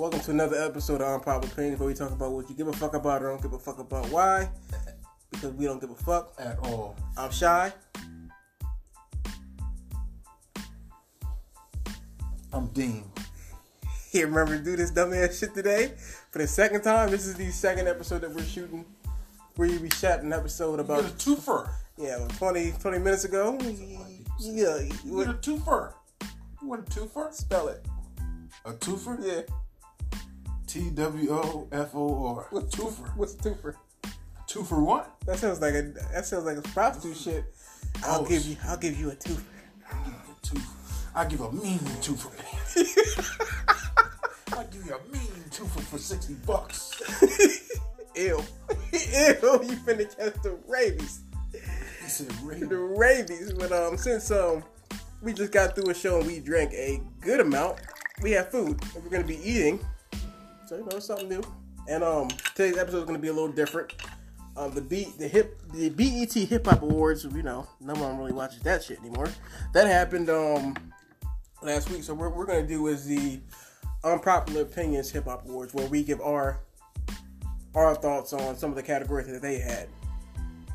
Welcome to another episode of Unpopular Opinions where we talk about what you give a fuck about or don't give a fuck about. Why? Because we don't give a fuck. at all. I'm shy. I'm Dean. Here, remember to do this dumbass shit today for the second time. This is the second episode that we're shooting. Where we shot an episode about get a twofer. yeah 20, 20 minutes ago. Yeah, You get a twofer. You want a twofer? spell it. A twofer? Yeah, T W O F O R. what's twofer? What's twofer? Two for what? That sounds like a that sounds like a prostitute shit. I'll Oh, give you I'll give you a twofer. A twofer. I give a mean twofer. I'll give you a mean twofer for sixty bucks. Ew. Ew, you finna catch the rabies. He said, The "Raven." rabies. But um since um we just got through a show and we drank a good amount, we have food and we're gonna be eating. So you know it's something new. And um today's episode is gonna be a little different. Um the beat the hip the BET Hip Hop Awards, you know, no one really watches that shit anymore. That happened um last week. So what we're gonna do is the unpopular opinions hip hop awards where we give our our thoughts on some of the categories that they had.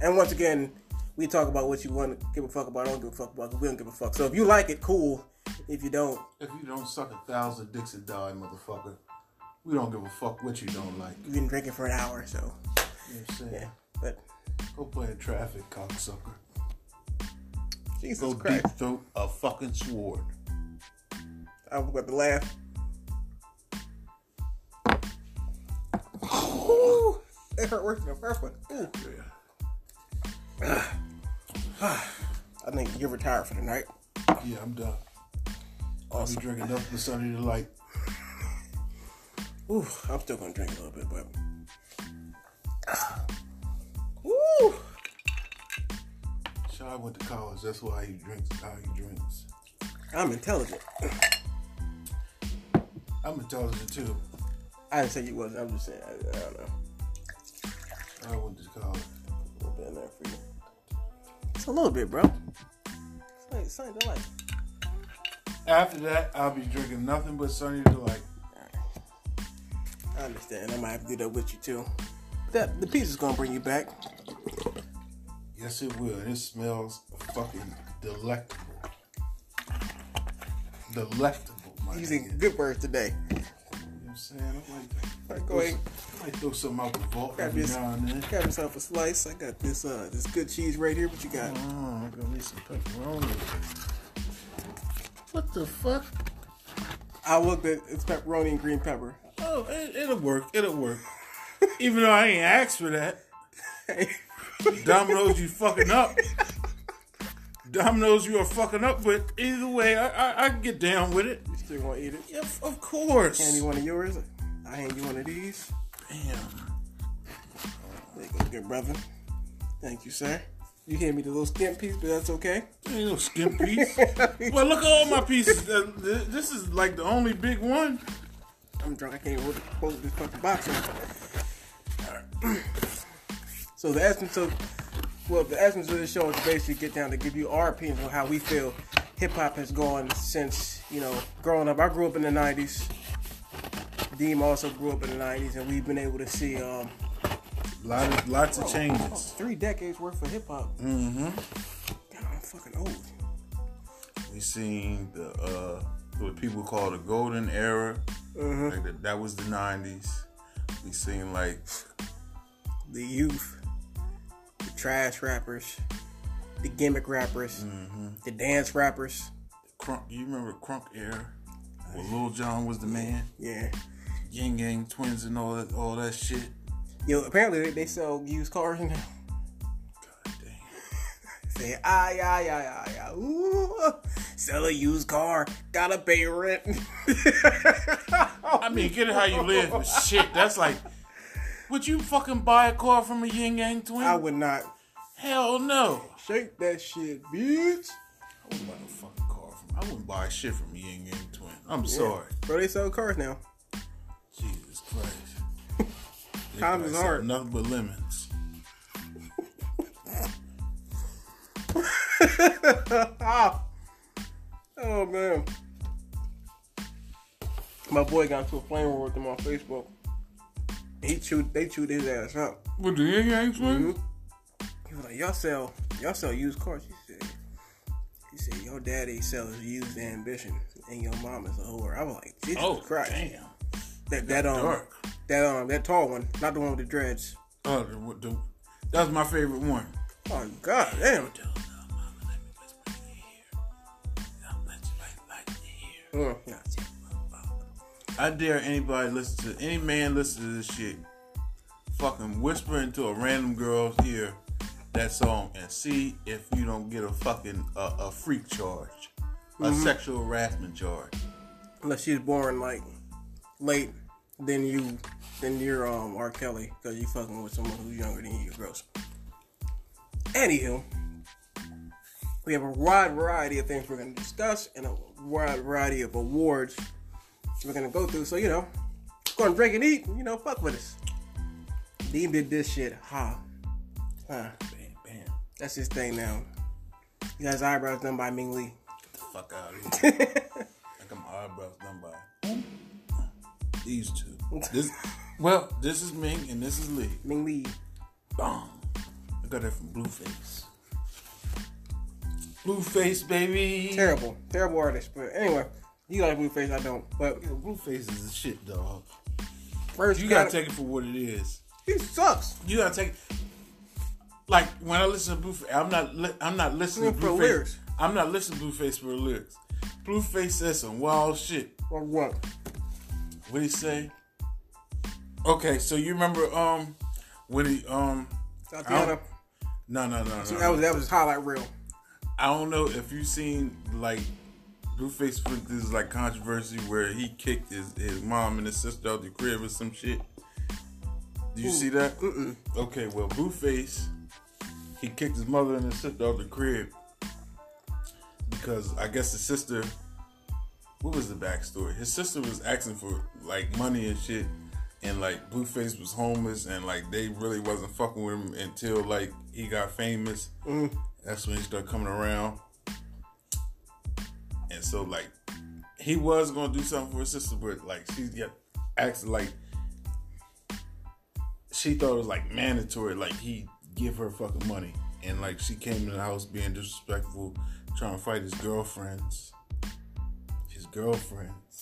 And once again, we talk about what you want to give a fuck about, I don't give a fuck about. we don't give a fuck. So if you like it, cool. If you don't, If you don't suck a thousand dicks and die, motherfucker, we don't give a fuck what you don't like. you've been drinking for an hour, so You know what I'm saying? yeah. But Go play in traffic, cocksucker. Jesus Go Christ, deep throat a fucking sword. I was about to laugh. Ooh, it hurt worse than the first one. Ooh. Yeah. I think you're retired for the night. Yeah, I'm done. I'll be drinking nothing but Sunny Delight. Ooh, I'm still gonna drink a little bit, but. Ah. Ooh. Shy went to college. That's why he drinks how he drinks. I'm intelligent. I'm intelligent too. I didn't say you wasn't. I'm just saying. I, I don't know. I went to college. A little bit in there for you. It's a little bit, bro. It's like to like. After that, I'll be drinking nothing but Sunny Delight. I understand. I might have to do that with you too. That the pizza's gonna bring you back. Yes, it will. It smells fucking delectable. Delectable, my Using nigga. good words today. You know what I'm saying? I'm like, Alright, go ahead. I might throw something out the vault Grab every this. now and then. Grab yourself a slice. I got this uh this good cheese right here. What you got? Oh, I'm gonna need some pepperoni. What the fuck? I looked at it's pepperoni and green pepper. Oh, it, it'll work. It'll work. Even though I ain't asked for that. Domino's, you fucking up. Domino's, you are fucking up. But either way, I, I, I can get down with it. You still gonna eat it? Yeah, f- of course. Hand you one of yours. I hand you one of these. Damn. There you go, good brother. Thank you, sir. You hand me the little skin piece, but that's okay. No skin piece. well, look at all my pieces. Uh, This is like the only big one. I'm drunk. I can't even hold this fucking box on. so the essence of, well, the essence of this show is to basically get down to give you our opinions on how we feel hip hop has gone since you know growing up. I grew up in the '90s. Dean also grew up in the '90s, and we've been able to see um, Lot of, lots of changes. three decades worth of hip hop. Mm-hmm. God, I'm fucking old. We seen the uh, what people call the golden era. Uh-huh. Like that, that was the '90s. We seen like The youth, the trash rappers, the gimmick rappers, the dance rappers. crunk. You remember crunk era? Where Lil Jon was the man. Yeah. Ying Yang twins and all that, all that shit. Yo, apparently they, they sell used cars now. Say, ah, yeah, yeah, yeah, yeah. Ooh, sell a used car, gotta pay rent. I mean, get it how you live, but shit, that's like, would you fucking buy a car from a Ying Yang twin? I would not Hell no. shake that shit, bitch. I wouldn't buy a fucking car from. I wouldn't buy shit from a Ying Yang twin. I'm sorry. Bro, they sell cars now. Jesus Christ. Times is hard. Nothing but lemons. oh man. My boy got into a flame war with them on Facebook. He chewed, they chewed his ass up. With the Ying Yang twins? He was like, "Y'all sell, y'all sell used cars." He said, "He said your daddy sells used ambition, and your mom is a whore." I was like, "Jesus Oh, Christ!" damn. That that um Dark. that um that tall one, not the one with the dreads. Oh, the, the, that was my favorite one. Oh God, damn. Mm. I dare anybody listen to any man listen to this shit. Fucking whisper into a random girl's ear that song and see if you don't get a fucking uh, a freak charge, a sexual harassment charge. Unless she's born like late, then you, then you're um R. Kelly because you fucking with someone who's younger than you. Gross. Anywho, we have a wide variety of things we're gonna discuss and a wide variety of awards we're gonna go through. So you know, go and drink and eat. You know, fuck with us. Dean did this shit. Ha. Huh. Bam, bam. That's his thing now. He got his eyebrows done by Ming Lee. Get the fuck out of here. I got my eyebrows done by these two. This, well, this is Ming and this is Lee. Ming Lee. Bong. I got it from Blueface. Blueface, baby. Terrible, terrible artist. But anyway, you like Blueface, I don't. But Blueface is a shit, dog. first, You gotta gotta take it for what it is. He sucks. You gotta take. Like when I listen to Blueface, I'm not. Li- I'm not listening to For Blueface. lyrics. I'm not listening to Blueface for the lyrics. Blueface says some wild shit. Or what? What he say? Okay, so you remember um when he um Tatiana. No no no no. That was that was his highlight reel. I don't know if you've seen like Blueface put this like controversy where he kicked his, his mom and his sister out the crib or some shit. Do you see that? Mm-mm. Okay, well Blueface he kicked his mother and his sister out the crib because I guess the sister. What was the backstory? His sister was asking for like money and shit, and like Blueface was homeless, and like they really wasn't fucking with him until like he got famous. Mm. That's when he started coming around, and so like he was gonna do something for his sister, but like she yeah, acted like she thought it was like mandatory, like he give her fucking money, and like she came in the house being disrespectful, trying to fight his girlfriends, his girlfriends.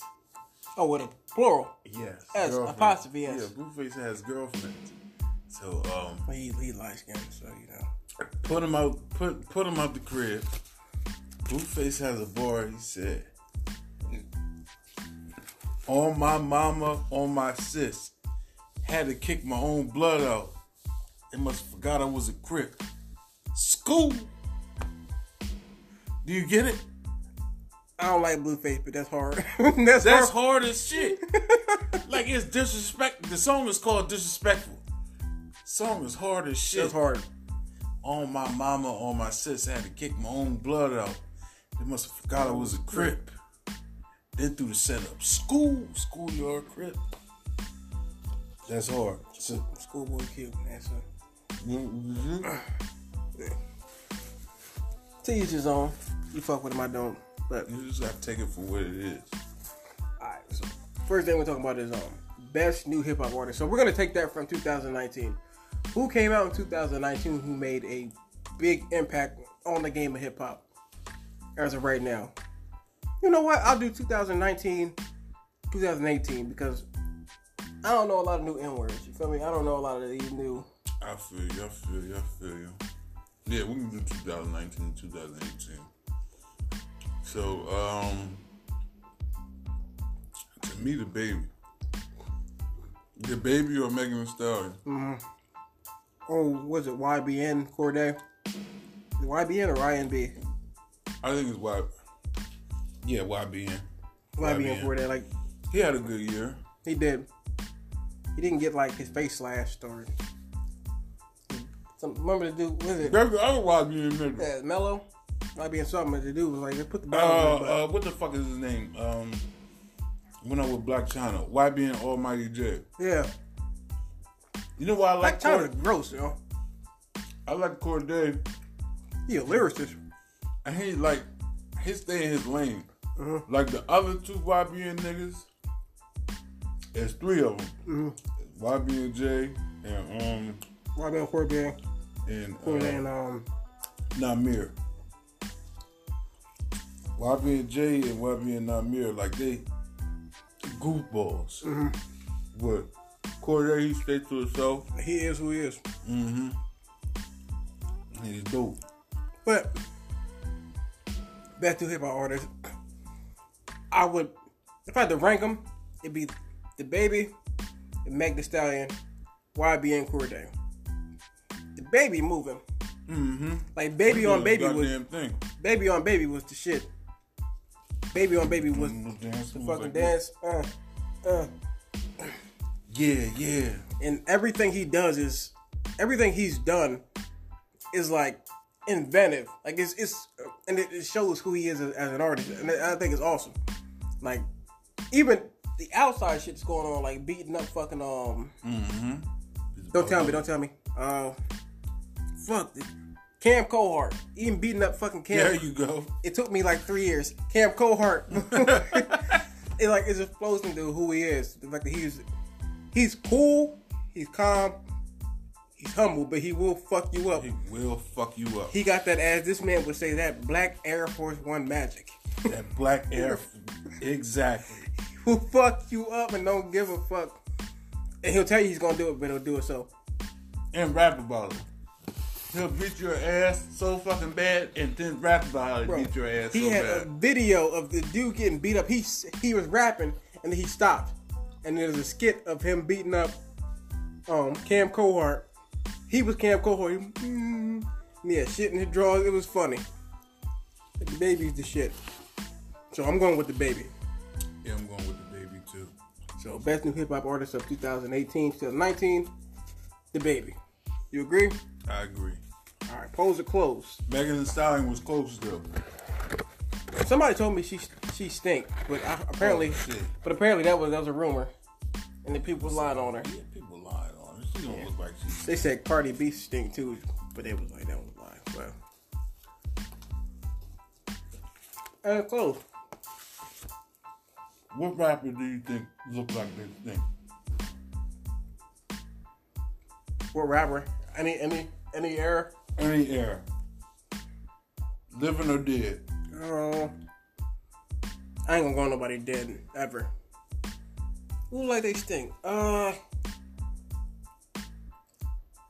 Oh, with a plural. Yes, Yes, girlfriends. apostrophe S. Yeah, Blueface has girlfriends. So um, He he light skinned, so you know. put him out, put put him out the crib. Blueface has a bar. He said, "On my mama, on my sis, had to kick my own blood out. They must have forgot I was a crip. School. Do you get it? I don't like Blueface, but that's hard. that's, That's hard. hard as shit. like it's disrespect. The song is called disrespectful. Song is hard as shit. That's hard. on my mama, on my sis, I had to kick my own blood out. They must have forgot I was a crip. Then through the setup, school, schoolyard crip. That's hard. So, Schoolboy Q. That's mhm. to each his own. You fuck with him, I don't. But you just have to take it for what it is. Alright, so first thing we're talking about is um best new hip hop artist. So we're gonna take that from 2019. Who came out in 2019 who made a big impact on the game of hip hop as of right now? You know what? I'll do 2019, 2018 because I don't know a lot of new N words. You feel me? I don't know a lot of these new. I feel you, I feel you, I feel you. Yeah, we can do 2019, 2018. So, um, to me, DaBaby. The baby or Megan Thee Stallion? Oh, was it YBN Cordae? YBN or INB? I think it's Y. Yeah, YBN. YBN Cordae. Like He had a good year. He did. He didn't get like his face slashed or. Some, remember the dude? Was it? That's the other YBN nigga. Yeah, Mello. In something. The dude was like, they put the Uh, uh, what the fuck is his name? Um, went out with Blac Chyna. YBN Almighty Jay. yeah. You know why I Like China, Cord- gross, know. I like Cordae. He a lyricist. And he like he stay in his lane. Mhm. Like the other two YBN niggas, There's three of them. YB and J and um been Corbin? and Corbin uh, and um Nahmir. YB and J and YBN Nahmir like they goofballs. Mm-hmm. But Cordae he stayed to himself. he is who he is. Mm-hmm. He's dope. But back to hip hop artists, I would if I had to rank them, it'd be DaBaby, the Meg the Stallion, YB and Corday. The baby moving. Mm-hmm. Like baby on baby was thing. baby on baby was the shit. Baby on baby was Mm, dance the fucking like that. dance. Uh, uh. Yeah, yeah. and everything he does is everything he's done is like inventive like it's it's and it, it shows who he is as, as an artist and i think it's awesome like even the outside shit's going on like beating up fucking um Mm-hmm. don't tell me don't tell me uh fuck cam cohart even beating up fucking cam There you go. it took me like three years. Cam Cohart. it like it just flows into who he is. The fact that he's he's cool, he's calm, he's humble, but he will fuck you up. He will fuck you up. He got that as this man would say that black Air Force One magic. that black air. exactly. He will fuck you up and don't give a fuck. And he'll tell you he's gonna do it, but he'll do it so. And rap about it. He'll beat your ass so fucking bad and then rap about how he Bro, beat your ass he so had bad. a video of the dude getting beat up. He he was rapping and then he stopped, and there's a skit of him beating up um Cam Cohart. He was Cam Cohart. He, mm, yeah, shit in his drawers. It was funny. DaBaby's the shit. So I'm going with DaBaby. Yeah, I'm going with DaBaby too. So best new hip hop artist of 2018 2019, DaBaby. You agree? I agree. All right, polls are closed. Megan Thee Stallion was close though. Somebody told me she she stink, but I, apparently, Oh, but apparently that was that was a rumor, and the people lying on her. Yeah, people lied on her. She don't look like she's. They said Cardi B stink too, but they was like that was a lie. Well, uh, close. What rapper do you think look like they think? What rapper? Any any any era? Any era. Living or dead. Uh, I ain't gonna go nobody dead ever. Who like they stink? Uh,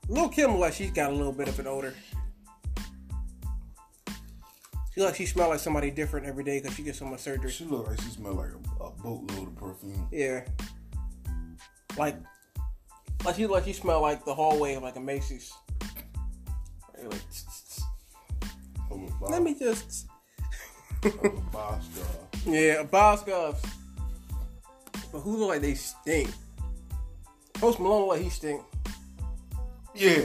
Lil Kim like she's got a little bit of an odor. She like she smell like somebody different every day because she gets so much surgery. She look like she smell like a, a boatload of perfume. Yeah, like like she like she smell like the hallway of like a Macy's. Like, Of a boss, let me just of girl. Yeah, Boscovs. But who look like they stink? Post Malone look like he stink. Yeah,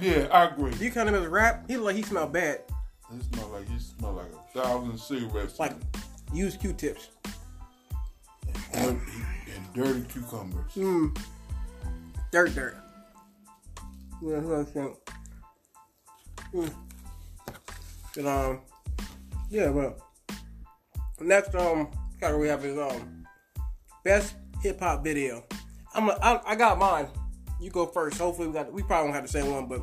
yeah, I agree. You count him as a rap? He look like he smell bad. He smell like he smell like a thousand cigarettes. Like used Q-tips. and, and dirty cucumbers. Mm. Dirt, dirt. Yeah, who else think? Mm. But, um, yeah, but next um category we have is um best hip hop video. I'm a, I, I got mine. You go first. Hopefully we got we probably won't have the same one, but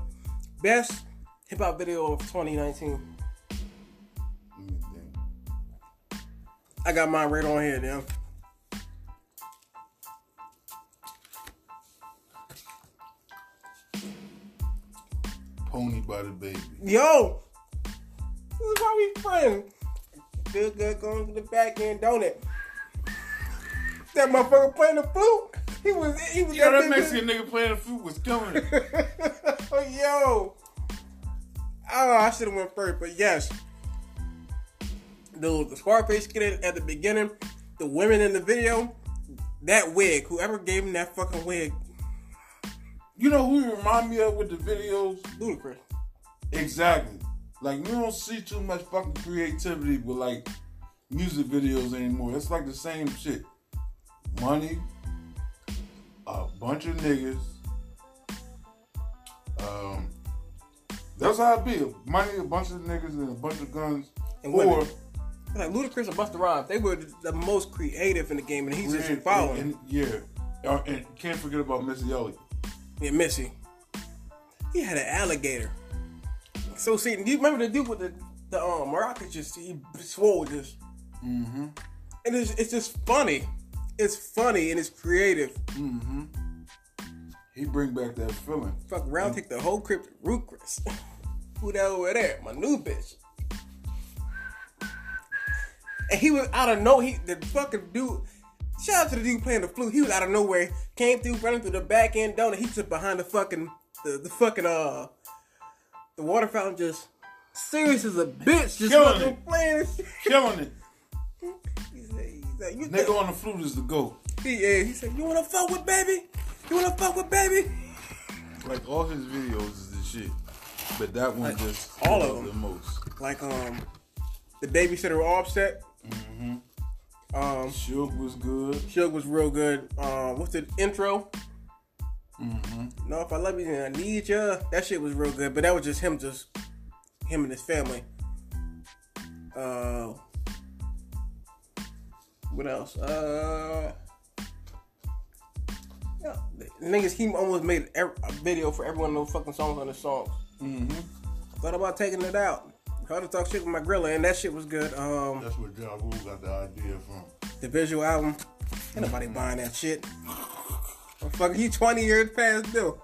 best hip hop video of 2019. Let me think. I got mine right on here, damn. Pony by DaBaby. Yo, this is why we friends. Feel good going to the back end, don't it? That motherfucker playing the flute. He was he was Yo, that Mexican nigga playing the flute was killing it. oh, yo. Oh, I should have went first, but yes. The, the Scarface kid at the beginning, the women in the video, that wig, whoever gave him that fucking wig, You know who you remind me of with the videos? Ludacris. Exactly. Like we don't see too much fucking creativity with like music videos anymore. It's like the same shit. Money, a bunch of niggas. Um, that's how it be. Money, a bunch of niggas, and a bunch of guns. And or. Like Ludacris and Busta Rhymes, they were the most creative in the game, and he's just following. and- yeah, Uh, and can't forget about Missy Elliott. Yeah, Missy. He had an alligator. So see, do you remember the dude with the the um Morocco just he swole just Mm-hmm. and it's it's just funny. It's funny and it's creative. Mm-hmm. He bring back that feeling. Fuck around, take the whole crypt root Chris. Who that over there? My new bitch. And he was out of no he the fucking dude shout out to the dude playing the flute. He was out of nowhere, came through running through the back end and he took behind the fucking the, the fucking uh the water fountain just serious as a bitch just Killing it. playing and shit. Killing it. He said, he said, you Nigga on the flute is the goat. he, yeah, he said, you wanna fuck with baby? You wanna fuck with baby? Like all his videos is the shit. But that one Like, just all of them. the most. Like um the babysitter offset. Mm-hmm. Um Suge was good. Suge was real good. Um, what's the intro? Mm-hmm. No, if I love you, then I need you. That shit was real good, but that was just him, just him and his family. Uh, what else? Uh, yeah, the niggas, he almost made ev- a video for every one of those fucking songs on his songs. Mm-hmm. Thought about taking it out. Tried to talk shit with my grilla, and that shit was good. Um, That's where Ja Rule got the idea from. the visual album. Ain't nobody buying that shit. Motherfucker, he 20 years past due.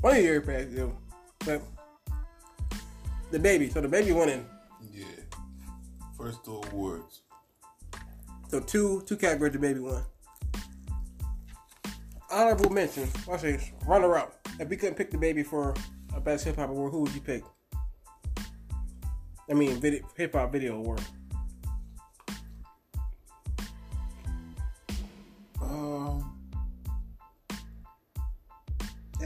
20 years past due. But DaBaby, so DaBaby went in. Yeah. First two awards. So two two categories DaBaby won. Honorable mention, I say runner up. If we couldn't pick DaBaby for a best hip hop award, who would you pick? I mean, video, hip hop video award.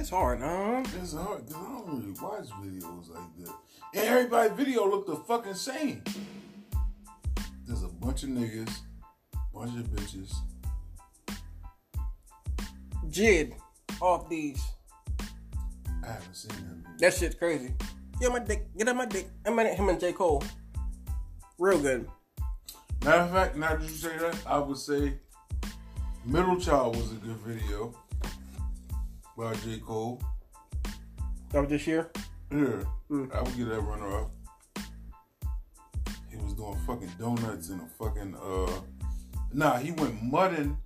It's hard, huh? it's hard because I don't really watch videos like that. And everybody's video look the fucking same. There's a bunch of niggas, bunch of bitches. JID Off Deez. I haven't seen them. That shit's crazy. Get on my dick. Get on my dick. I mean him and J. Cole. Real good. Matter of fact, now that you say that, I would say Middle Child was a good video by J. Cole. That was this year. Yeah, Mm. I would give that runner up. He was doing fucking donuts in a fucking uh nah, he went mudding.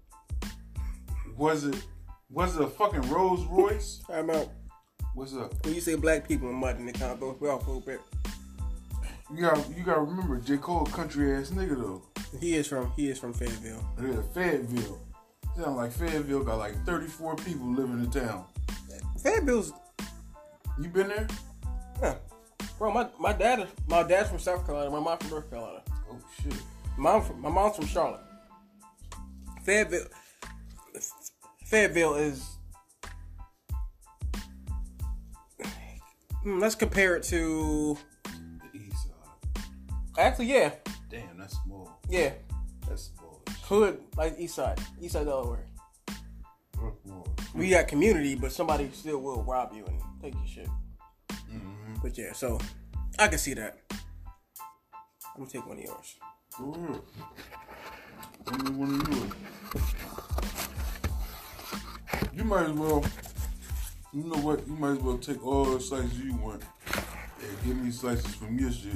Was it was it a fucking Rolls Royce? I'm out. What's up? When you say black people in mud, and it kind of throws me off a little bit. You got you gotta remember J. Cole country ass nigga though. He is from he is from Fayetteville. Yeah, Fayetteville. Sound like Fayetteville got like 34 people living in town. Fayetteville's You been there? yeah. Bro, my, my dad is my dad's from South Carolina. My mom from North Carolina. Oh shit. Mom from my mom's from Charlotte. Fayetteville. Fayetteville is. Hmm, Let's compare it to. The east side. Actually, yeah, Damn, that's small. yeah. That's. Hood like East Side, East Side Delaware. More. We got community, but somebody still will rob you and take your shit. Mm-hmm. But yeah, so I can see that. I'm gonna take one of yours. Go ahead. Give me one of yours. You might as well. You know what? You might as well take all the slices you want and give me slices from your shit.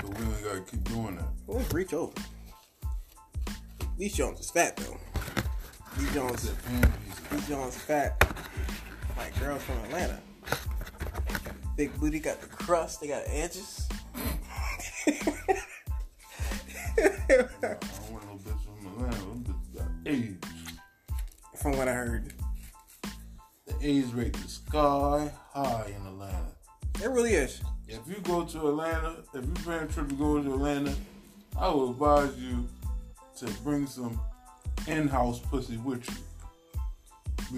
So we ain't gotta keep doing that. Well, let's reach over. These Jones is fat though. These Jones, That pan pizza. these Jones fat. Like girls from Atlanta. Big booty got the crust. They got edges. I don't want no bitch from Atlanta. Them bitches got AIDS. from what I heard, The AIDS rate is sky high in Atlanta. it really is. If you go to Atlanta, if you plan a trip to go to Atlanta, I would advise you to bring some in-house pussy with you.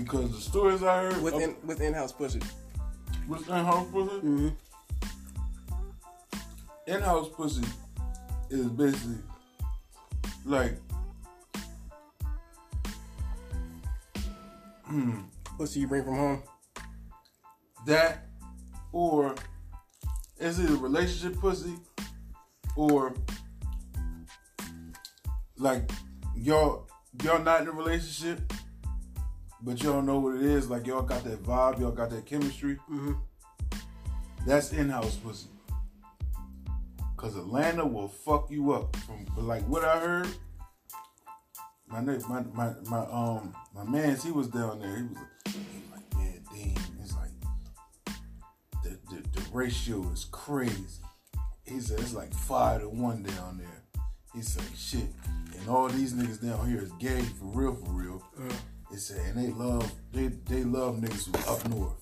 Because the stories I heard With in, with in-house pussy. with in-house pussy, Mm-hmm. in-house pussy is basically like, hmm, Pussy you bring from home. that or it's either relationship pussy or like y'all y'all not in a relationship, but y'all know what it is. Like y'all got that vibe, y'all got that chemistry. Mhm. That's in-house pussy. Cause Atlanta will fuck you up. From but like what I heard, my my my my um my man's he was down there. He was, he was like, man, Dean, it's like the, the the ratio is crazy. He said it's like five to one down there. He said shit, and all these niggas down here is gay for real, for real. He said, and they love they they love niggas who up north.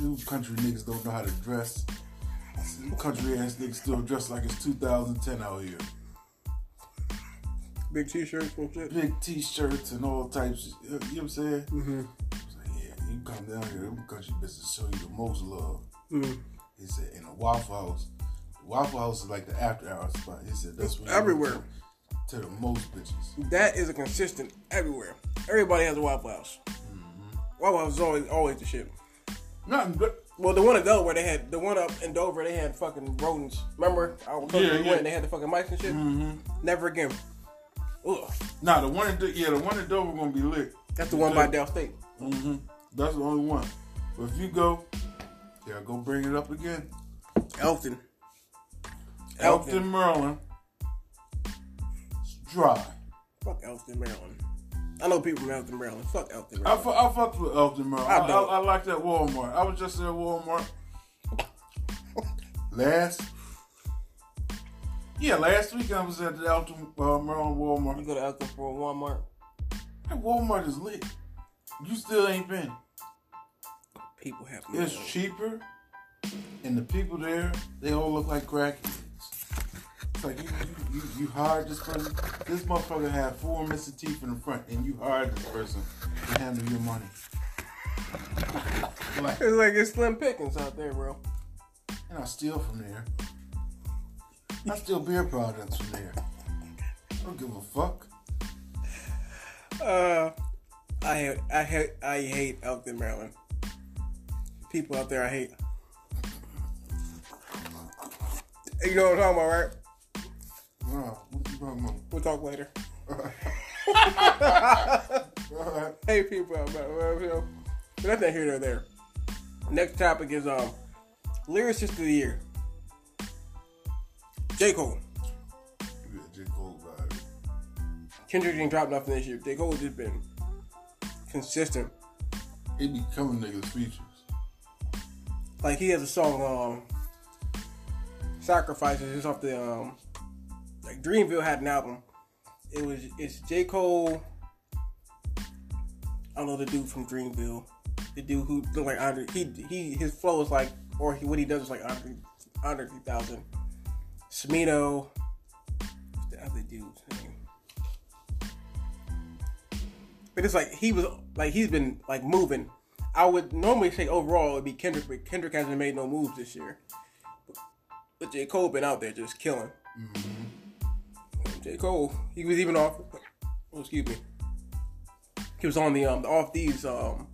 You country niggas don't know how to dress. Country ass niggas still dress like it's 2010 out here. Big t-shirts. Big t-shirts and all types. You know what I'm saying? Mm-hmm. Like, yeah, you come down here, them country bitches show you the most love. Mm. He said, in the Waffle House, the Waffle House is like the after hour spot. He said, that's where Everywhere. To, the most bitches. That is a consistent everywhere. Everybody has a Waffle House. Waffle House is always always the shit. Nothing good. Well, the one in Dover, they had the one up in Dover, they had fucking rodents. Remember? I was Yeah, yeah. went, they had the fucking mice and shit. Never again. Ugh. Nah, the one in Do- yeah, the one in Dover gonna be lit. That's the one by Del State. Mm-hmm. That's the only one. But if you go, yeah, go bring it up again. Elkton. Elkton, Maryland. It's dry. Fuck Elkton, Maryland. I know people from Elkton, Maryland. Fuck Elkton, I, Maryland. fu- I fucked with Elkton Maryland. I, I I, don't. I, like that Walmart. I was just at Walmart last. Yeah, last week I was at the Elkton uh, Maryland Walmart. You go to Elkton for a Walmart. That Walmart is lit. You still ain't been. People have It's money. cheaper, and the people there, they all look like crackheads. It's like you, you, you, you hired this person. This motherfucker had four missing teeth in the front, and you hired this person to handle your money. like, It's like it's slim pickings out there, bro. and I steal from there. I steal beer products from there. I don't give a fuck. Uh, I hate, I hate, I hate Elkton, Maryland. People out there, I hate. You know what I'm talking about, right? We'll talk later. Hey, people out there. Well, you But that's not here nor there. Next topic is um, lyricist of the year. J Cole. Got J. Cole vibe. Kendrick didn't drop nothing this year. J Cole just been consistent. He be killing niggas features. like he has a song um sacrifices it's off the um like dreamville had an album. It was it's j. Cole. I don't know the dude from dreamville. The dude who look like andre he he his flow is like or he, what he does is like andre andre 3000 smino. What's the other dude's name? But it's like he was like he's been like moving. I would normally say overall it'd be Kendrick, but Kendrick hasn't made no moves this year. But J. Cole been out there just killing. Mm-hmm. J Cole, he was even off. Oh, excuse me. He was on the um the Off Deez um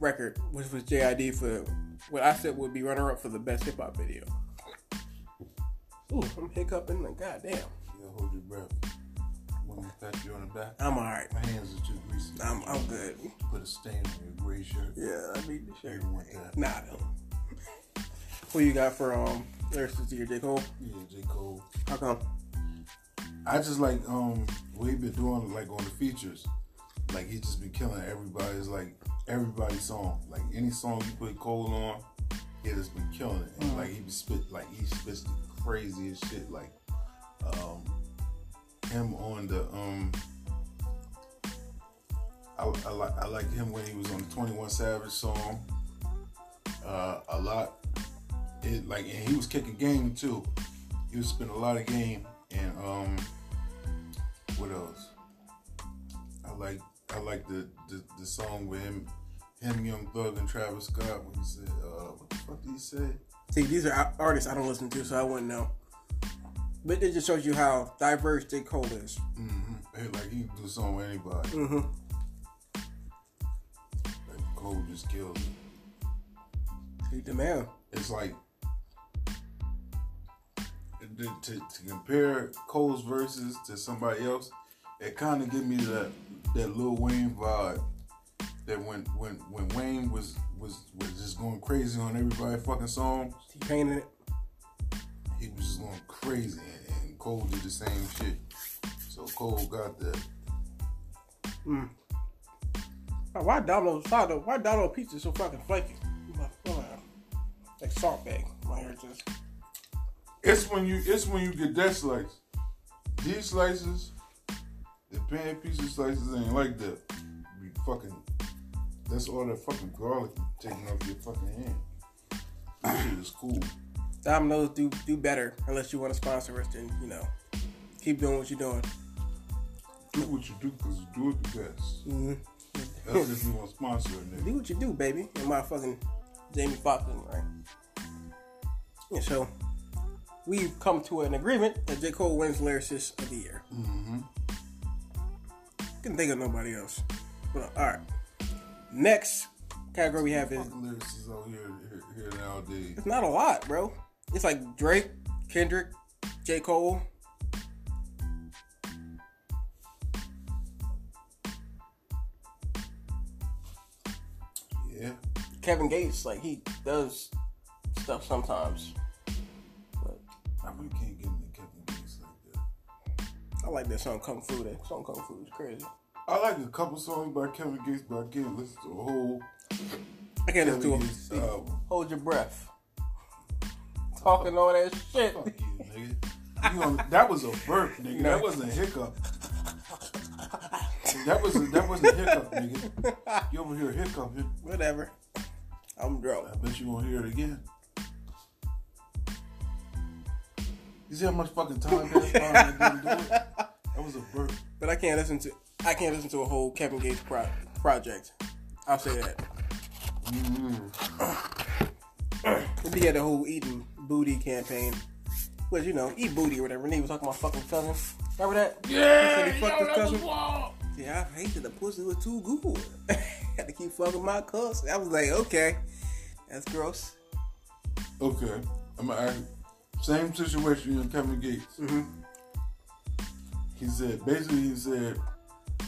record, which was JID for what I said would be runner up for the best hip hop video. Ooh, I'm hiccuping like goddamn. Yeah, hold your breath. Want me pat you on the back? I'm alright. My hands are too greasy. I'm I'm good. Put a stain on your gray shirt. Yeah, I need the shirt. You want that? Nah, I don't. Who you got for um this year, J. Cole? Yeah, J. Cole. How come? I just like um what he been doing like on the features. Like he just been killing everybody's like everybody's song. Like any song you put Cole on, he just been killing it. And like he be spit like he spits the craziest shit. Like um him on the um I, I like I like him when he was on the Twenty One Savage song. Uh, a lot. It like and he was kicking game too. He was spitting a lot of game and um what else? I like I like the the, the song with him him Young Thug and Travis Scott when he said uh what the fuck did he say? See, these are artists I don't listen to, so I wouldn't know. But it just shows you how diverse J. Cole is. Mm-hmm. Hey, like he can do a song with anybody. Mm-hmm. Like Cole just killed it. He's the man. It's like to, to, to compare Cole's verses to somebody else, it kind of give me that that Lil Wayne vibe. That when when when Wayne was was was just going crazy on everybody fucking song. He painted it. he was just going crazy, and, and Cole did the same shit. So Cole got that. Oh, why Domino's why, Domino's pizza so fucking flaky? Like salt bag. My hair just It's when you it's when you get that slice. These slices, the pan pizza slices ain't like that. Be fucking. That's all that fucking garlic taking off your fucking hand. This shit is cool. Domino's do do better unless you want to sponsor us. Then you know, keep doing what you're doing. Do what you do because you do it the best. Mm-hmm. That's if you want to sponsor a nigga. Do what you do, baby. And my fucking Jamie Foxx, right? And so we've come to an agreement that J Cole wins lyricist of the year. Mm-hmm. Couldn't think of nobody else. But all right. Next category we have is lyricists out here, here, here nowadays. it's not a lot, bro. It's like Drake, Kendrick, J Cole. Yeah. Kevin Gates, like he does stuff sometimes. I like that song Kung Fu. That song Kung Fu is crazy. I like a couple songs by Kevin Gates, but I can't listen to a whole I can't listen to him. Gates album. Hold your breath. Talking all that shit. Fuck you, nigga. You that was a burp, nigga. That wasn't a hiccup. That was a, that wasn't a hiccup, nigga. You over here hiccuping. Whatever. I'm drunk. I bet you won't hear it again. You see how much fucking time that time I didn't do it? That was a burp. But I can't listen to I can't listen to a whole Kevin Gates pro- project. I'll say that. Mm-hmm. He had the whole eating booty campaign. Which, you know, eat booty or whatever. And he was talking about fucking cousin. Remember that? Yeah, He said he fucked his cousin. wild. Yeah, I hated the pussy was too good. Had to keep fucking my cuss. I was like, okay, that's gross. Okay, I'm gonna ask. Same situation in Kevin Gates. Mm-hmm. He said basically he said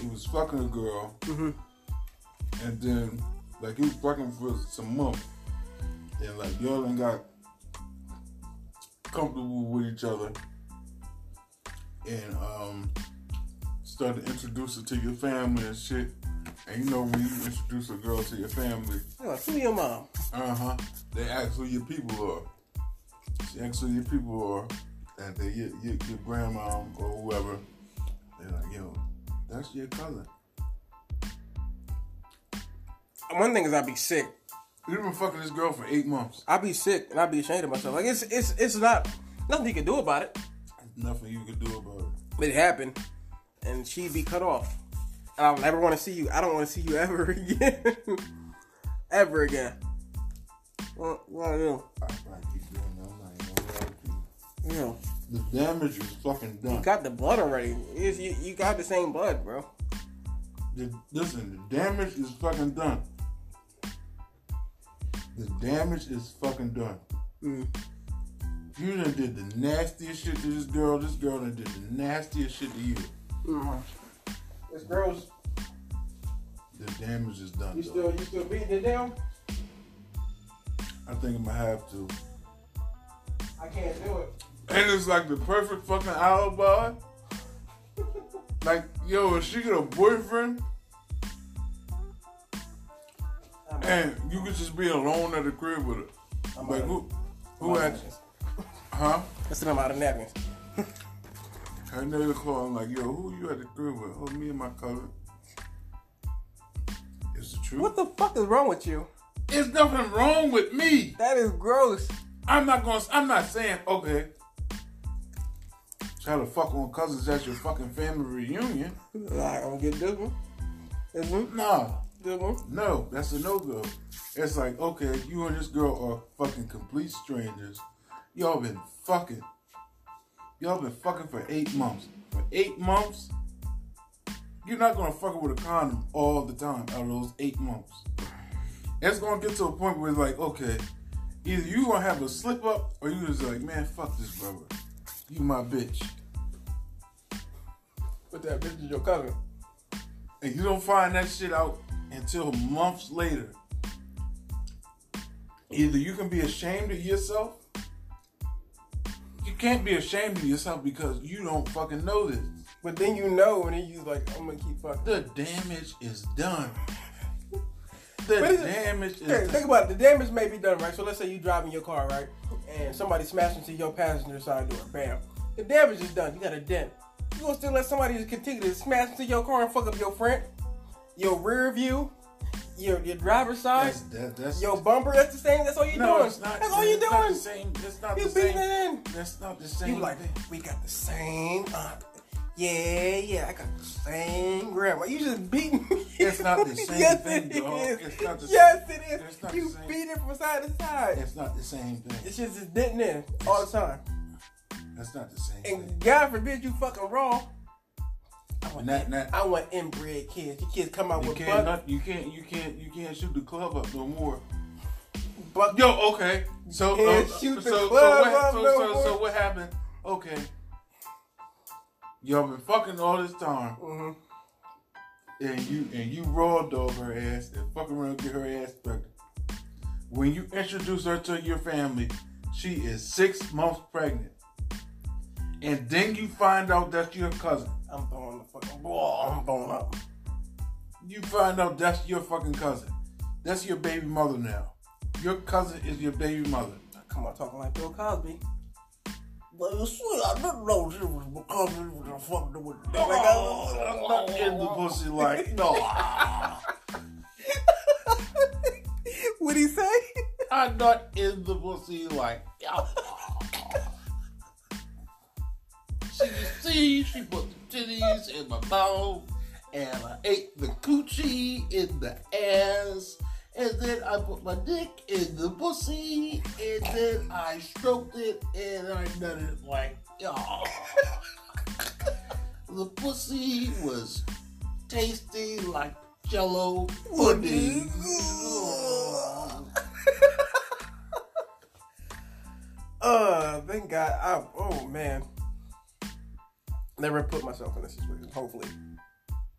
he was fucking a girl, Mm-hmm. and then like he was fucking for some months, and like y'all done got comfortable with each other, and um started to introduce her to your family and shit. And you know when you introduce a girl to your family, I'm like, who your mom? uh huh. They ask who your people are. Who your people are, and they your, your, your grandma or whoever. They're like, yo, that's your cousin. One thing is I'd be sick. You've been fucking this girl for eight months. I'd be sick and I'd be ashamed of myself. Like it's it's it's not nothing you can do about it. There's nothing you can do about it. But it happened, and she'd be cut off. And I'll never want to see you. I don't want to see you ever again. ever again. I do? You. You know, The damage is fucking done. you got the blood already. It's, you, you got the same blood, bro. The, listen, the damage is fucking done. The damage is fucking done. Mm. You done did the nastiest shit to this girl. This girl done did the nastiest shit to you. Mm. This girl's. The damage is done. You though. still you still beating it down? I think I'm gonna have to. I can't do it. And it's like the perfect fucking alibi. like, yo, if she got a boyfriend and you could just be alone at the crib with her. I'm Like who who I'm had huh? That's I'm out of napkins. Her nigga call him like, yo, who you at the crib with? Oh, me and my cousin. Is it true? What the fuck is wrong with you? There's nothing wrong with me. That is gross. I'm not gonna. I'm not saying okay. Try to fuck on cousins at your fucking family reunion. Nah, I'm gonna get this one. This one. Nah, This one. no, that's a no go. It's like okay, you and this girl are fucking complete strangers. Y'all been fucking. Y'all been fucking for eight months. For eight months, you're not gonna fuck with a condom all the time out of those eight months. It's gonna get to a point where it's like, okay, either you gonna have a slip up or you just like, man, fuck this brother. You my bitch. But that bitch is your cousin. and you don't find that shit out until months later. Either you can be ashamed of yourself. You can't be ashamed of yourself because you don't fucking know this. But then you know, and then you like, I'm gonna keep fucking. The damage is done. The But is it- damage is Okay, done. think about it. The damage may be done, right? So let's say you're driving your car, right? And somebody smashed into your passenger side door. Bam. The damage is done. You got a dent. You gonna still let somebody just continue to smash into your car and fuck up your front, your rear view, your your driver's side, That's, that, that's your bumper. That's the same. That's all you no, doing. it's not. That's all you it's Not the doing. same. That's not You the beating same. it in. That's not the same. You like, we got the same. Uh, yeah, yeah, I got the same grandma. You just beat me. It's not the same yes, thing, it dog. is. It's not the yes, it is. It's not you the same. beat it from side to side. It's not the same thing. It's just it's in all the time. That's not the same thing. And God forbid you fucking wrong. And that, that, I want inbred kids. Your kids come out you with can't, not, you can't, you can't, you can't shoot the club up no more. butt. Yo, okay. So, uh, shoot the so, so, what, up so, no so, so what happened? Okay. Y'all been fucking all this time, Mhm. and you and you raw dog her ass and fuck around get her ass pregnant. When you introduce her to your family, she is six months pregnant, and then you find out that's your cousin. I'm throwing the fucking ball. I'm throwing up. You find out that's your fucking cousin. That's your baby mother now. Your cousin is your baby mother. Come on, talking like Bill Cosby. But see, I didn't know she was because she was a fucking with the I'm not in the pussy like no. What'd he say? I'm not in the pussy like. She you see, she put the titties in my mouth, and I ate the coochie in the ass, and then I put my dick in the pussy, and then I stroked it, and I nutted like, oh. the pussy was tasty like jello pudding. Uh, thank God. I, oh man, never put myself in this situation. Hopefully,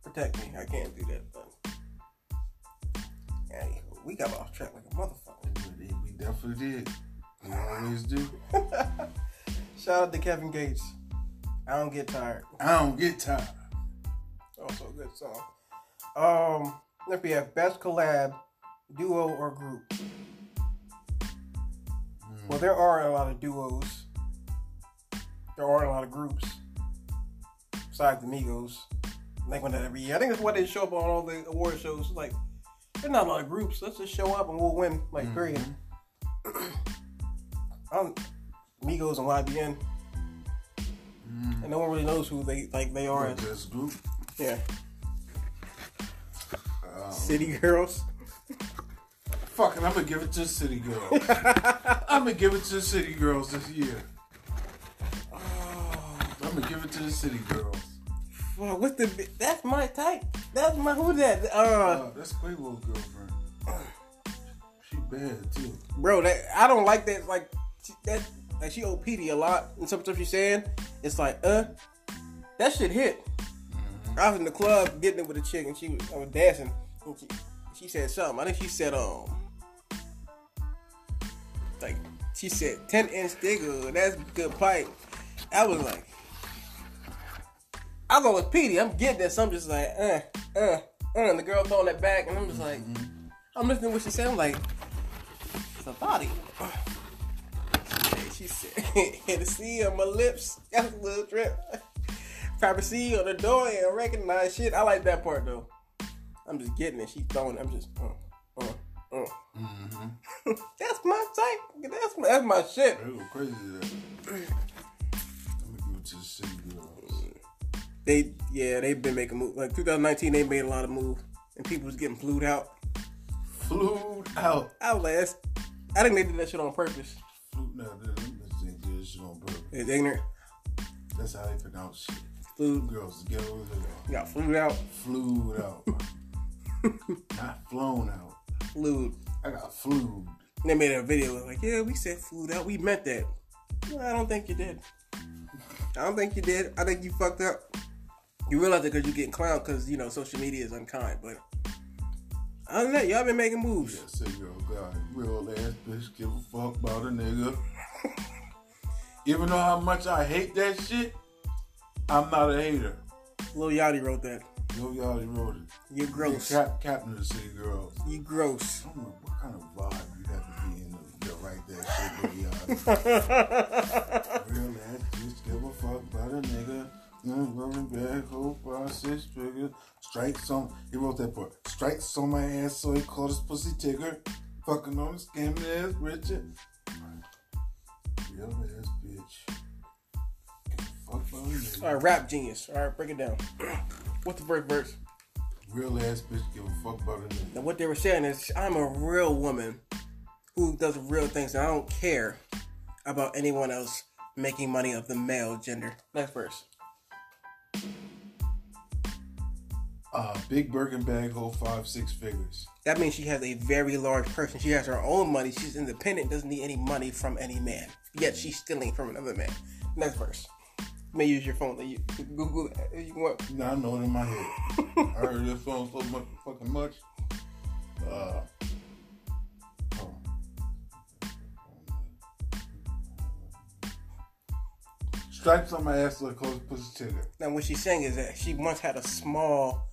protect me. I can't do that, but we got off track like a motherfucker. We definitely did. We always do. Shout out to Kevin Gates. I don't get tired. I don't get tired. Also a good song. Um, if we have best collab, duo or group. Well, there are a lot of duos. There are a lot of groups. Besides the Migos. They win that every year. I think that's why they show up on all the award shows. Like, there's not a lot of groups. Let's just show up and we'll win. Like, period. I'm Migos and YBN. And no one really knows who they like they are. Our best group. Yeah. Um, City Girls. fuck it, I'm gonna give it to City Girls. I'm gonna give it to the City Girls this year. I'm gonna give it to the City Girls. Well, what's the? That's my type. That's my who that? Uh, Uh, that's Quavo's girlfriend. She bad too. bro, that I don't like that. Like that, like she OPD a lot, and some stuff she's saying, it's like, uh, that shit hit. I was in the club getting it with a chick, and she was, I was dancing, and she, she said something. I think she said, um, like she said, ten inch digger. That's good pipe. I was like. I go with Petey. I'm getting this. I'm just like, uh, uh, uh. And the girl throwing that back, and I'm just like, I'm listening to what she said. I'm like, it's a body. She said, Hennessy on my lips. Got a little drip. Privacy on the door and recognize shit. I like that part though. I'm just getting it. She throwing. it. I'm just, uh, uh, uh. that's my type. That's my, that's my shit. Go crazy They, yeah, they've been making moves. Like 2019, they made a lot of moves, and people was getting flued out. Flued out. I was like, that's, I think they did that shit on purpose. Flew, no, they did this shit on purpose. It's ignorant. That's how they pronounce shit. Flued, Girls together with it. got flued out. Flued out. Not flown out. Flued. I got flued. They made a video like, yeah, we said flued out. We meant that. Well, I don't think you did. I don't think you did. I think you fucked up. You realize it because you're getting clowned because you know social media is unkind. But other than that, y'all been making moves. Yeah, say girl, God, real ass bitch, give a fuck about a nigga. Even though how much I hate that shit, I'm not a hater. Lil Yachty wrote that. Yo, y'all wrote it. You're gross. Cap, captain of the city girls. You gross. I don't know what kind of vibe you have to be in to, to write that shit, Lil Yachty. Real ass bitch, give a fuck about a nigga. Mm, running back, whole five, six figures. Strikes on, he wrote that part. Strikes on my ass, so he called his pussy Tigger. Fucking on the scamming ass Richard. Real ass bitch. Give a fuck about a nigga. All right, rap genius. All right, break it down. What's the first verse? Real ass bitch, give a fuck about a nigga. Now, what they were saying is, I'm a real woman who does real things, and I don't care about anyone else making money of the male gender. Next verse. Uh, big Birkin bag, hold five, six figures. That means she has a very large person. She has her own money. She's independent, doesn't need any money from any man. Yet she's stealing from another man. Next verse. You may use your phone. You Google that if you want. Now I know it in my head. I heard this song so much fucking much. Uh. Stripes on my ass like close pussy tigger. Now, what she's saying is that she once had a small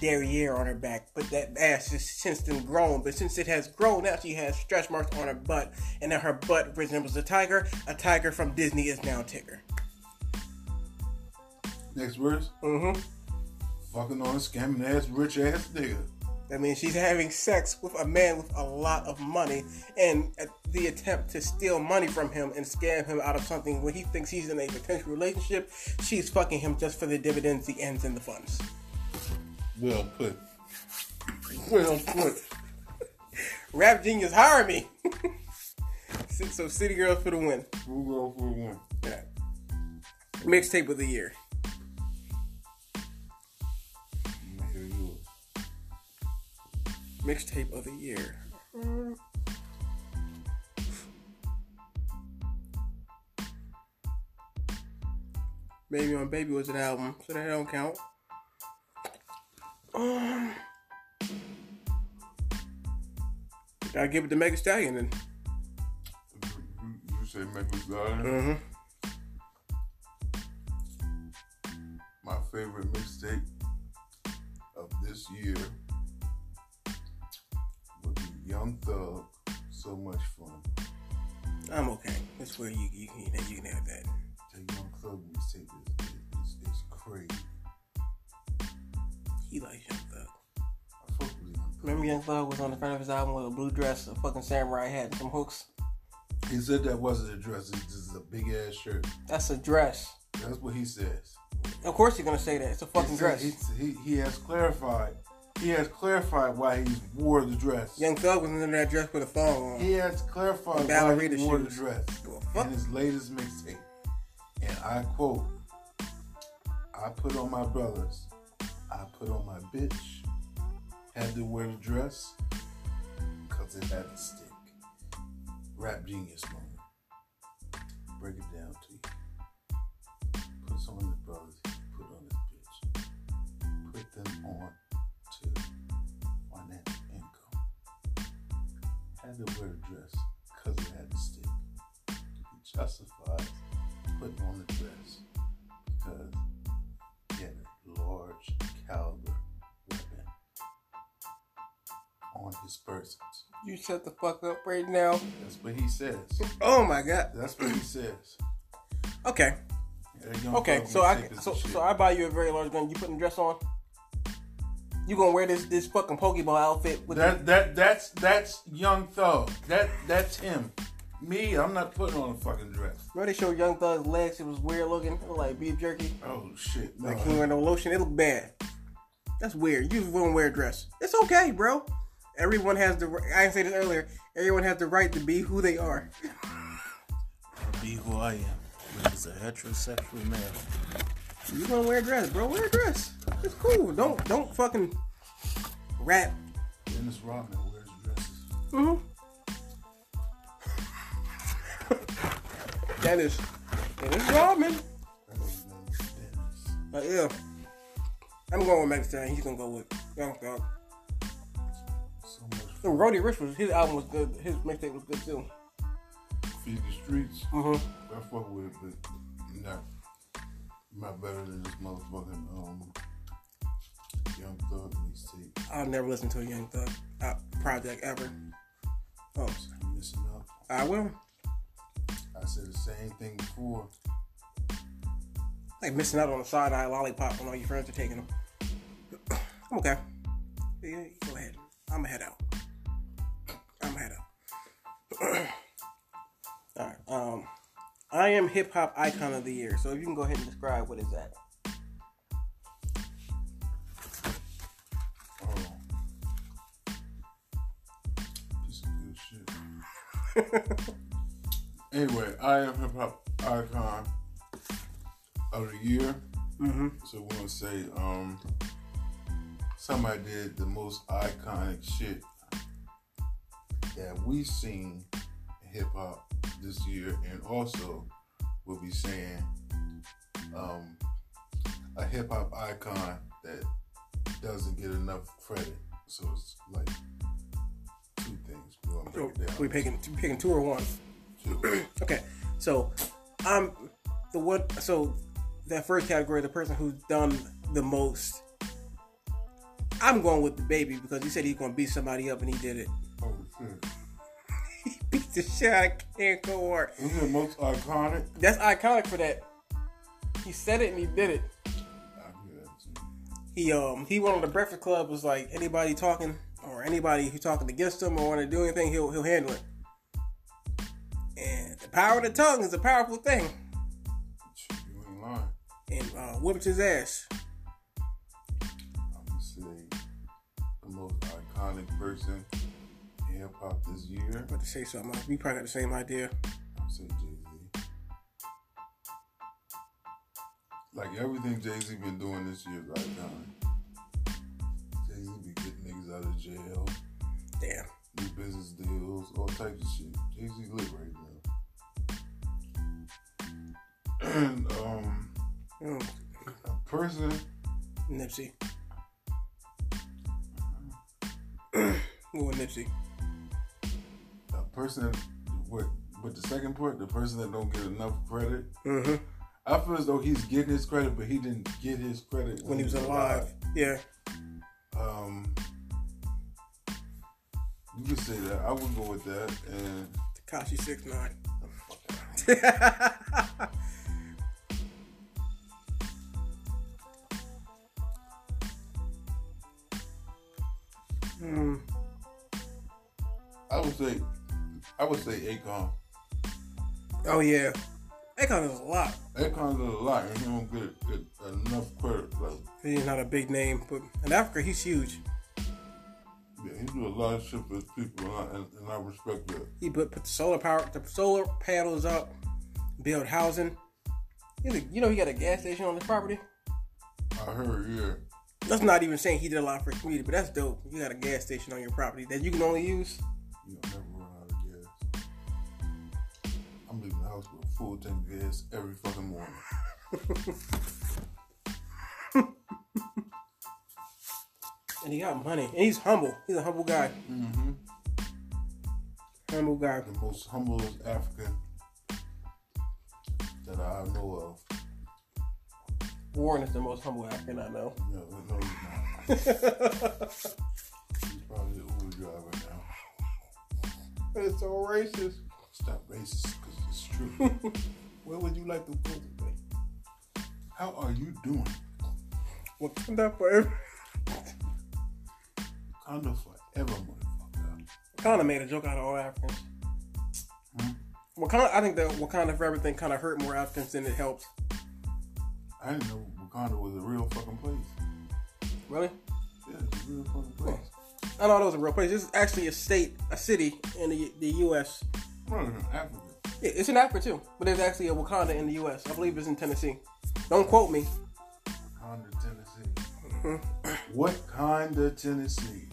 derriere on her back, but that ass has since then grown. But since it has grown, now she has stretch marks on her butt, and now her butt resembles a tiger. A tiger from Disney is now Tigger. Next verse. Mm-hmm. Fucking on a scamming ass rich ass nigga. That means she's having sex with a man with a lot of money, and the attempt to steal money from him and scam him out of something when he thinks he's in a potential relationship, she's fucking him just for the dividends, the ends, and the funds. Well put. Well put. Rap genius, hire me. so, City Girls for the win. We'll go for one. Yeah. Mixtape of the year. Let me hear yours. Mixtape of the year. Baby on Baby was an album, so that don't count. Um, gotta give it to Mega Stallion then. You, say make me slide? Mm-hmm. My favorite mixtape of this year would be Young Thug. So much fun. I'm okay. That's where you you can you can have that. The Young Thug mixtape is, is, is, is crazy. Remember Young Thug was on the front of his album with a blue dress, a fucking samurai hat, and some hooks. He said that wasn't a dress. It's just a big ass shirt. That's a dress. That's what he says. Of course you're gonna say that. It's a fucking He dress. He, he, he has clarified. He has clarified why he wore the dress. Young Thug was in that dress with a thong on. He has clarified why he wore the dress Well, in his latest mixtape. And I quote, I put on my brothers, I put on my bitch, had to wear the dress, because it had to stick. Rap genius moment. Break it down to you. Puts on his brothers, put on his bitch. Put them on to financial income had to wear a dress because it had to stick. He justifies putting on the dress because he had a large caliber on his person. You shut the fuck up right now. That's what he says. Oh my god. That's what he says. Okay. Okay. So I so so I buy you a very large gun. You putting the dress on? You gonna wear this this fucking Pokeball outfit with that that that's that's young thug. That that's him. Me, I'm not putting on a fucking dress. Remember they showed Young Thug's legs? It was weird looking. It looked like beef jerky. Oh shit! Like he wearing no lotion. It looked bad. That's weird. You won't wear a dress. It's okay, bro. Everyone has the. I didn't this earlier. Everyone has the right to be who they are. I'll be who I am, is a heterosexual male. You gonna wear a dress, bro? Wear a dress. It's cool. Don't don't fucking rap. Dennis Rodman wears dresses. Mm-hmm. Dennis. Dennis Rodman. That nigga's name is Dennis. Uh, yeah. I'm going with Thee He's gonna go with Young Thug. Roddy Ricch was his album was good. His mixtape was good too. feed the streets. Mm-hmm. I fuck with it, but not not better than this motherfucking um Young Thug mixtape. I'll never listen to a Young Thug uh, project ever. Oh, I'm missing out. I will. I said the same thing before. Like missing out on a side eye lollipop when all your friends are taking them. I'm okay. Yeah, go ahead. I'm gonna head out. All right. Um, I am hip hop icon of the year. So if you can go ahead and describe what is that? Oh. Piece of good shit. anyway, I am hip hop icon of the year. Mm-hmm. So we're gonna say um somebody did the most iconic shit that we've seen hip hop this year and also we'll be saying um a hip hop icon that doesn't get enough credit. So it's like two things. We're gonna So break it down. we picking picking two or one. Two. Okay, so I'm the one. So that first category, the person who's done the most. I'm going with DaBaby because he said he's going to beat somebody up and he did it. He beat the shit out of Ken Core. Is it most iconic? That's iconic for that. He said it and he did it. I hear that too. He um he went on the Breakfast Club was like anybody talking or anybody who talking against him or want to do anything he'll he'll handle it. And the power of the tongue is a powerful thing. You ain't lying. And uh, whooped his ass. I'm gonna say the most iconic person hip hop this year. about to say something. We probably got the same idea. I'll say Jay Z. Like everything Jay Z been doing this year, right now. Jay Z be getting niggas out of jail, Damn. new business deals, all types of shit. Jay Z lit right now. And um, Mm, a person Nipsey. Who with Nipsey? Person what but the second part, the person that don't get enough credit. Mm-hmm. I feel as though he's getting his credit, but he didn't get his credit When he was alive. Yeah. Um, you could say that. I would go with that. And Tekashi six nine. mm, I would say, I would say Akon. oh yeah. Akon is a lot. Akon does a lot, and he don't get, get enough credit. Like, He's not a big name, but in Africa he's huge. yeah, he do a lot of shit for his people, and I, and, and I respect that. He put put the solar power, the solar panels up, build housing. He's a- You know, he got a gas station on his property. I heard, yeah. That's not even saying he did a lot for the community, but that's dope. You got a gas station on your property that you can only use. You full tank of gas every fucking morning. And he got money. And he's humble. He's a humble guy. Mm-hmm. Humble guy. The most humblest African that I know of. Warren is the most humble African I know. No, no, he's not. He's probably the Uber driver now. It's so racist. Stop racist it's true. Where would you like to go today? How are you doing? Wakanda forever. Wakanda forever, motherfucker. of made a joke out of all Africans. Hmm? Wakanda, I think the Wakanda forever thing kind of hurt more Africans than it helped. I didn't know Wakanda was a real fucking place. Really? Yeah, it's a real fucking place. I know it was a real place. It's actually a state, a city in the, the U.S. In Africa. Yeah, it's in Africa too, but there's actually a Wakanda in the U.S. I believe it's in Tennessee. Don't quote me. Wakanda, Tennessee. what kind of Tennessee?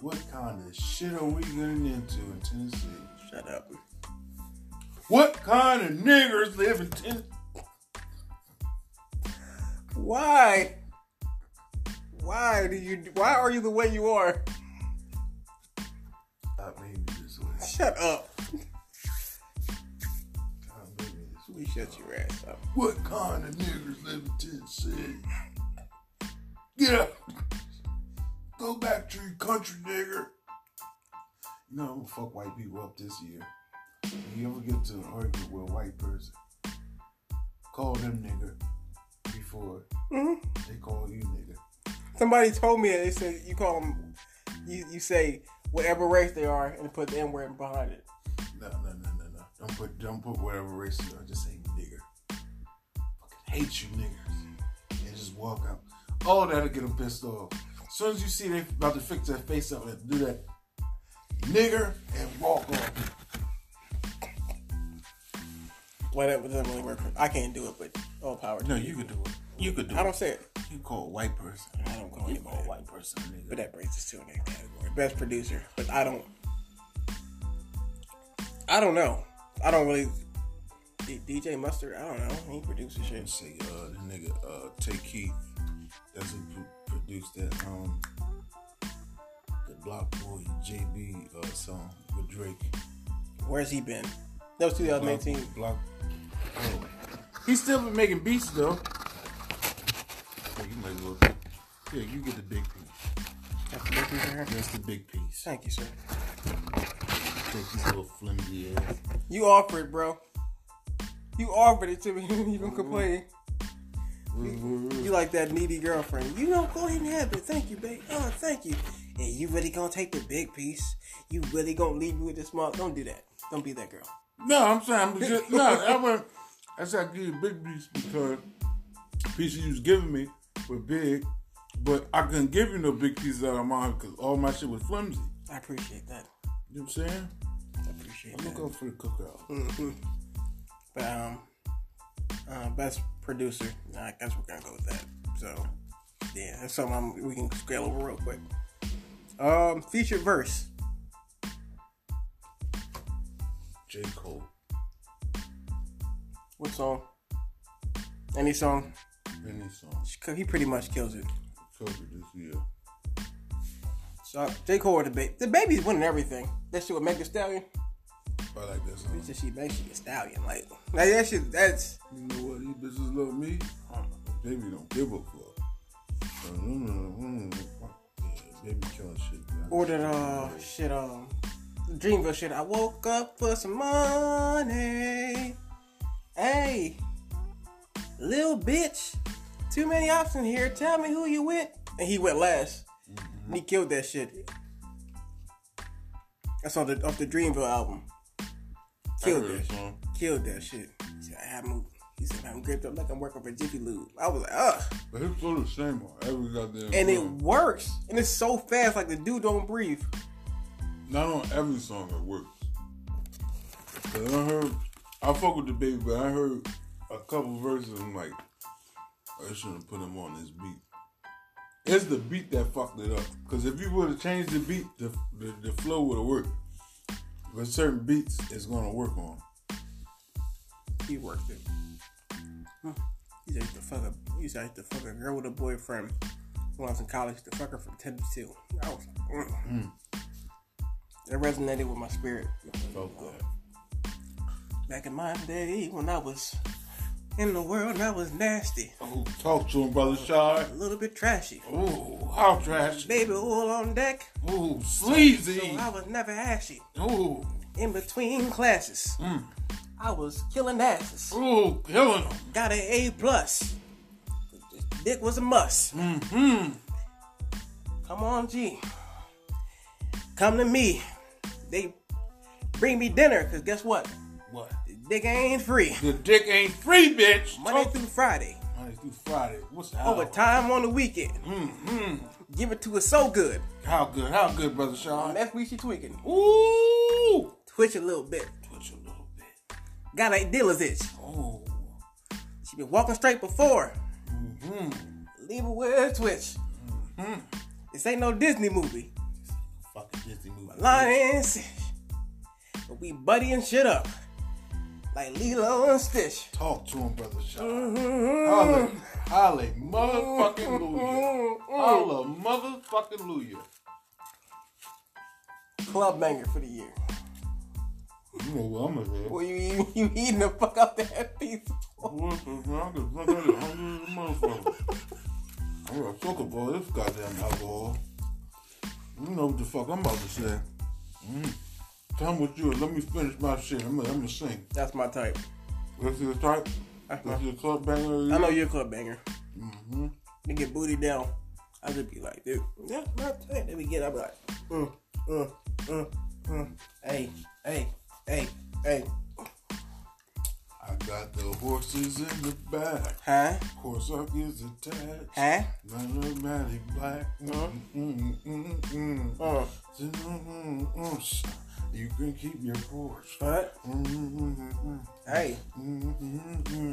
What kind of shit are we getting into in Tennessee? Shut up. What kind of niggers live in Tennessee? Why? Why do you? Why are you the way you are? God made me this way. Shut up. Made me this way. You shut your ass up. What kind of niggers live in Tennessee? Get up. Go back to your country, nigger. You know, I'm gonna fuck white people up this year. If you ever get to an argument with a white person, call them nigger before hmm they call you nigger. Somebody told me that they said you call them, you, you say whatever race they are and put the N word behind it. Don't put, don't put whatever race you are. Just say nigger. Fucking hate you niggers. And just walk out. Oh, that'll get them pissed off. As soon as you see they about to fix their face up and do that, nigger, and walk off. Well, that doesn't really work. I can't do it, but all power. No, you could do it. You could do it. I it. don't say it. You call a white person. I don't call You anybody. call a white person a nigger. But that brings us to the next category. Best producer. But I don't. I don't know. I don't really. D- DJ Mustard. I don't know. He produces shit. say uh the nigga uh Tay Keith that's who pro- produced that um the Block Boy JB uh song with Drake. Where's he been? That was 2018. Block, Block oh. He's still been making beats though. You might well Yeah, you get the big piece. That's the big piece. That's the big piece. Thank you, sir. Take this little flimsy ass. You offered, bro. You offered it to me. you gonna mm-hmm. complain? Mm-hmm. You like that needy girlfriend. You know, go ahead and have it. Thank you, babe. Oh, thank you. And you really gonna take the big piece? You really gonna leave me with the small? Don't do that. Don't be that girl. No, I'm saying I'm just no. I went. I said I give you a big piece because pieces you was giving me were big, but I couldn't give you no big pieces out of mine because all my shit was flimsy. I appreciate that. You know what I'm saying? I appreciate I'm that. gonna go for the cookout. hmm But um, uh, best producer. I guess we're gonna go with that. So yeah, that's something I'm, we can scale over real quick. Um, featured verse. J Cole, What song? Any song? any song, He pretty much kills it. covered this year. So J Cole or DaBaby. The baby's winning everything. That shit with Megan Thee Stallion. I like that song. It's she makes she a stallion. Like, like that shit. That's You know what? These bitches love me. Uh-huh. Baby don't give a fuck. Uh, mm, mm, mm, yeah, baby killing shit. Man. or that uh shit um Dreamville shit. I woke up for some money. Hey, little bitch. Too many options here. Tell me who you with. And he went last. And he killed that shit. That's on the off the Dreamville album. Killed that. song. Mm-hmm. Killed that shit. He said, I have him. He said, I'm gripped up like I'm working for Jiffy Lube. I was like, ugh. But it's still the same on every goddamn And it song. works. And it's so fast, like the dude don't breathe. Not on every song it works. 'Cause I heard, I fuck with DaBaby, but I heard a couple verses. I'm like, oh, I shouldn't put him on this beat. It's the beat that fucked it up. Because if you would have changed the beat, the, the, the flow would have worked. But certain beats, it's gonna work on. He worked it. Huh. He used to fuck a he used to like to fuck a girl with a boyfriend when I was in college. To fuck her from ten to two. I was like, mm. That resonated with my spirit. Back in my day when I was in the world, and I was nasty, Oh, talk to him, brother Shy. a little bit trashy. Ooh, how trashy? Baby oil on deck, Ooh, so sleazy. I was never ashy. Ooh, In between classes, mm. I was killing asses. ooh, killing them. Got an A plus. Dick was a must. Mm-hmm. Come on, G. Come to me. They bring me dinner, cause guess what? Dick ain't free. The dick ain't free, bitch. Monday through Friday. Monday through Friday. What's the hell? Overtime on the weekend. Mm-hmm. Give it to us so good. How good? How good, brother Sean? Next week she tweaking. Ooh. Twitch a little bit. Twitch a little bit. Got a dealer's itch. Oh. She been walking straight before. Mm-hmm. Leave her with it twitch. Mm-hmm. This ain't no Disney movie. Fucking Disney movie. Lion But we buddying shit up. Like Lilo and Stitch. Talk to him, brother Sean. Mm-hmm. Holla, holla, motherfucking Luya. Holla, motherfucking Luya. Club banger for the year. You know what I'm gonna say. Well, you you, you eating the fuck out that piece. What the fuck? I'm gonna fuck out hungry as a motherfucker. I'm gonna fuck up all this goddamn alcohol. You know what the fuck I'm about to say. Mm. Tell me what you Let me finish my shit. I'm gonna, I'm gonna sing. That's my type. This is the type. That's This my, is the club banger. I know you're a club banger. Mm-hmm. You get booty down. I just be like, dude, that's my type. Let me get, I be like, mm, mm, mm, mm. Hey, hey, hey, hey. I got the horses in the back. Huh? Horse up is attached. Huh? Automatic black. Mm, mm, mm, mm. Uh, Mm, mm, mm. You can keep your Porsche. what? Hey. Mm-hmm.